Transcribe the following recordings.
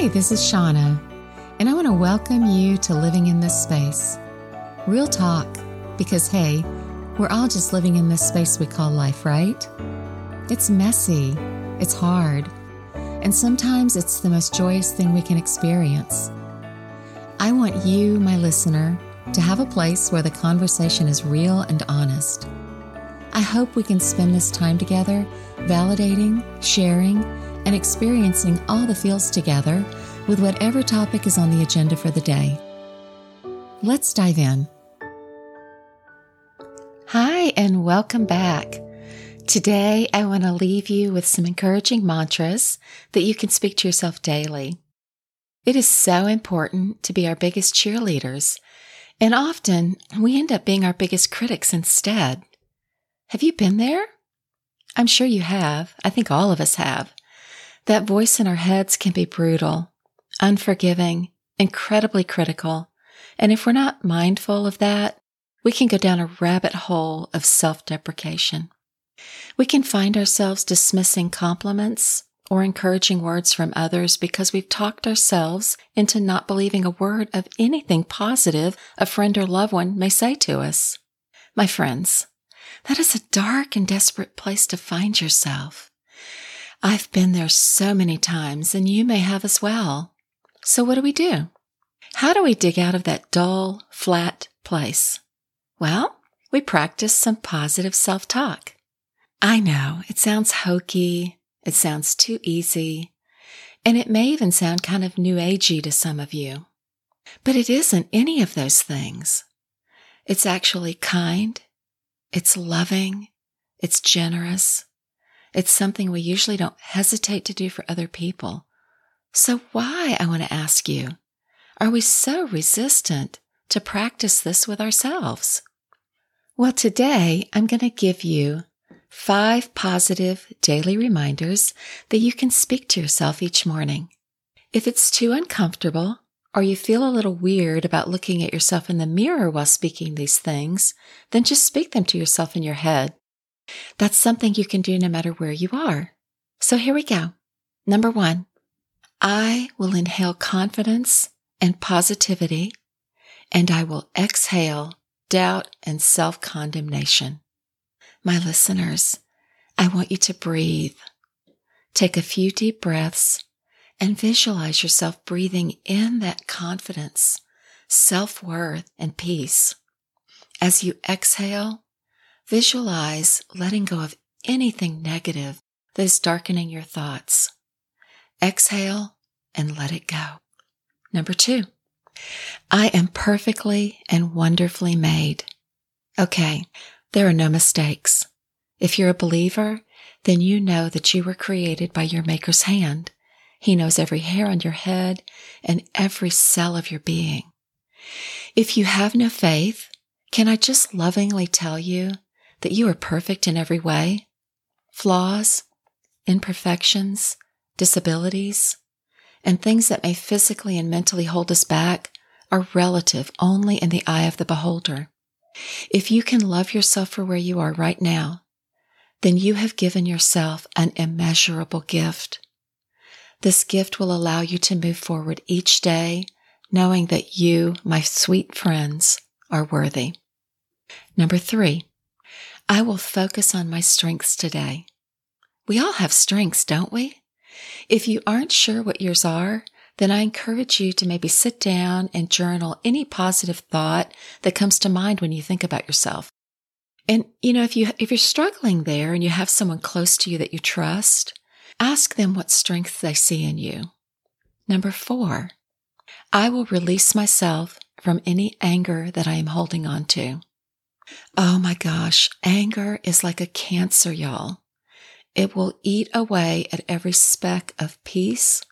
Hi, this is Shauna, and I want to welcome you to Living in This Space. Real talk, because hey, we're all just living in this space we call life, right? It's messy, it's hard, and sometimes it's the most joyous thing we can experience. I want you, my listener, to have a place where the conversation is real and honest. I hope we can spend this time together validating, sharing, and experiencing all the feels together with whatever topic is on the agenda for the day. Let's dive in. Hi, and welcome back. Today, I want to leave you with some encouraging mantras that you can speak to yourself daily. It is so important to be our biggest cheerleaders, and often we end up being our biggest critics instead. Have you been there? I'm sure you have. I think all of us have. That voice in our heads can be brutal, unforgiving, incredibly critical. And if we're not mindful of that, we can go down a rabbit hole of self deprecation. We can find ourselves dismissing compliments or encouraging words from others because we've talked ourselves into not believing a word of anything positive a friend or loved one may say to us. My friends, that is a dark and desperate place to find yourself. I've been there so many times, and you may have as well. So, what do we do? How do we dig out of that dull, flat place? Well, we practice some positive self talk. I know it sounds hokey, it sounds too easy, and it may even sound kind of new agey to some of you. But it isn't any of those things. It's actually kind it's loving. It's generous. It's something we usually don't hesitate to do for other people. So why, I want to ask you, are we so resistant to practice this with ourselves? Well, today I'm going to give you five positive daily reminders that you can speak to yourself each morning. If it's too uncomfortable, or you feel a little weird about looking at yourself in the mirror while speaking these things, then just speak them to yourself in your head. That's something you can do no matter where you are. So here we go. Number one, I will inhale confidence and positivity, and I will exhale doubt and self condemnation. My listeners, I want you to breathe. Take a few deep breaths and visualize yourself breathing in that confidence, self worth, and peace. As you exhale, visualize letting go of anything negative that is darkening your thoughts. Exhale and let it go. Number two, I am perfectly and wonderfully made. Okay, there are no mistakes. If you're a believer, then you know that you were created by your Maker's hand he knows every hair on your head and every cell of your being. If you have no faith, can I just lovingly tell you that you are perfect in every way? Flaws, imperfections, disabilities, and things that may physically and mentally hold us back are relative only in the eye of the beholder. If you can love yourself for where you are right now, then you have given yourself an immeasurable gift. This gift will allow you to move forward each day, knowing that you, my sweet friends, are worthy. Number three, I will focus on my strengths today. We all have strengths, don't we? If you aren't sure what yours are, then I encourage you to maybe sit down and journal any positive thought that comes to mind when you think about yourself. And, you know, if you, if you're struggling there and you have someone close to you that you trust, Ask them what strength they see in you. Number four, I will release myself from any anger that I am holding on to. Oh my gosh, anger is like a cancer, y'all. It will eat away at every speck of peace,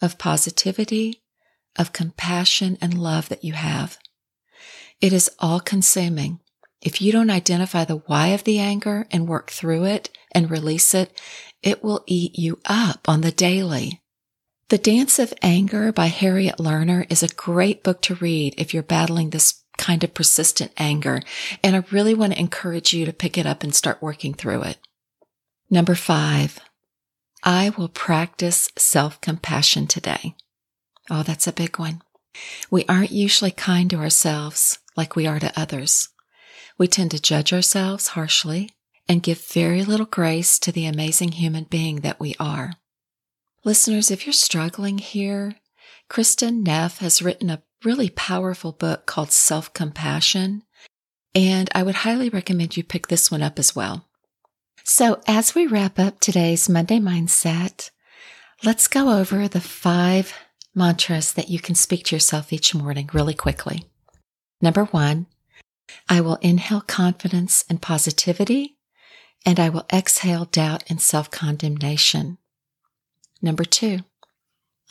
of positivity, of compassion and love that you have. It is all consuming. If you don't identify the why of the anger and work through it and release it, it will eat you up on the daily. The Dance of Anger by Harriet Lerner is a great book to read if you're battling this kind of persistent anger. And I really want to encourage you to pick it up and start working through it. Number five, I will practice self compassion today. Oh, that's a big one. We aren't usually kind to ourselves like we are to others. We tend to judge ourselves harshly and give very little grace to the amazing human being that we are. Listeners, if you're struggling here, Kristin Neff has written a really powerful book called Self Compassion, and I would highly recommend you pick this one up as well. So, as we wrap up today's Monday Mindset, let's go over the five mantras that you can speak to yourself each morning really quickly. Number one, I will inhale confidence and positivity, and I will exhale doubt and self condemnation. Number two,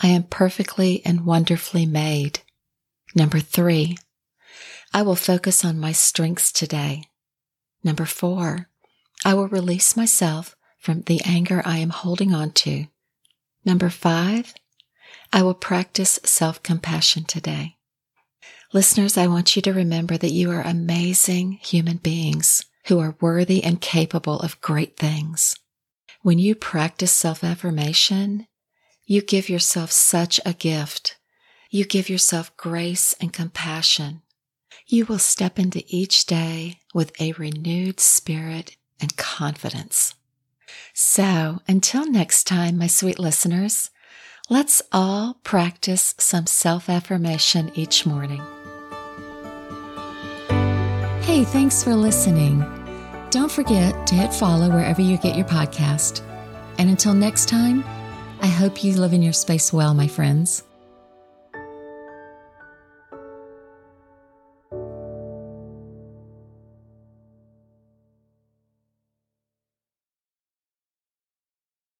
I am perfectly and wonderfully made. Number three, I will focus on my strengths today. Number four, I will release myself from the anger I am holding on to. Number five, I will practice self compassion today. Listeners, I want you to remember that you are amazing human beings who are worthy and capable of great things. When you practice self affirmation, you give yourself such a gift. You give yourself grace and compassion. You will step into each day with a renewed spirit and confidence. So until next time, my sweet listeners, let's all practice some self affirmation each morning. Hey, thanks for listening. Don't forget to hit follow wherever you get your podcast. And until next time, I hope you live in your space well, my friends.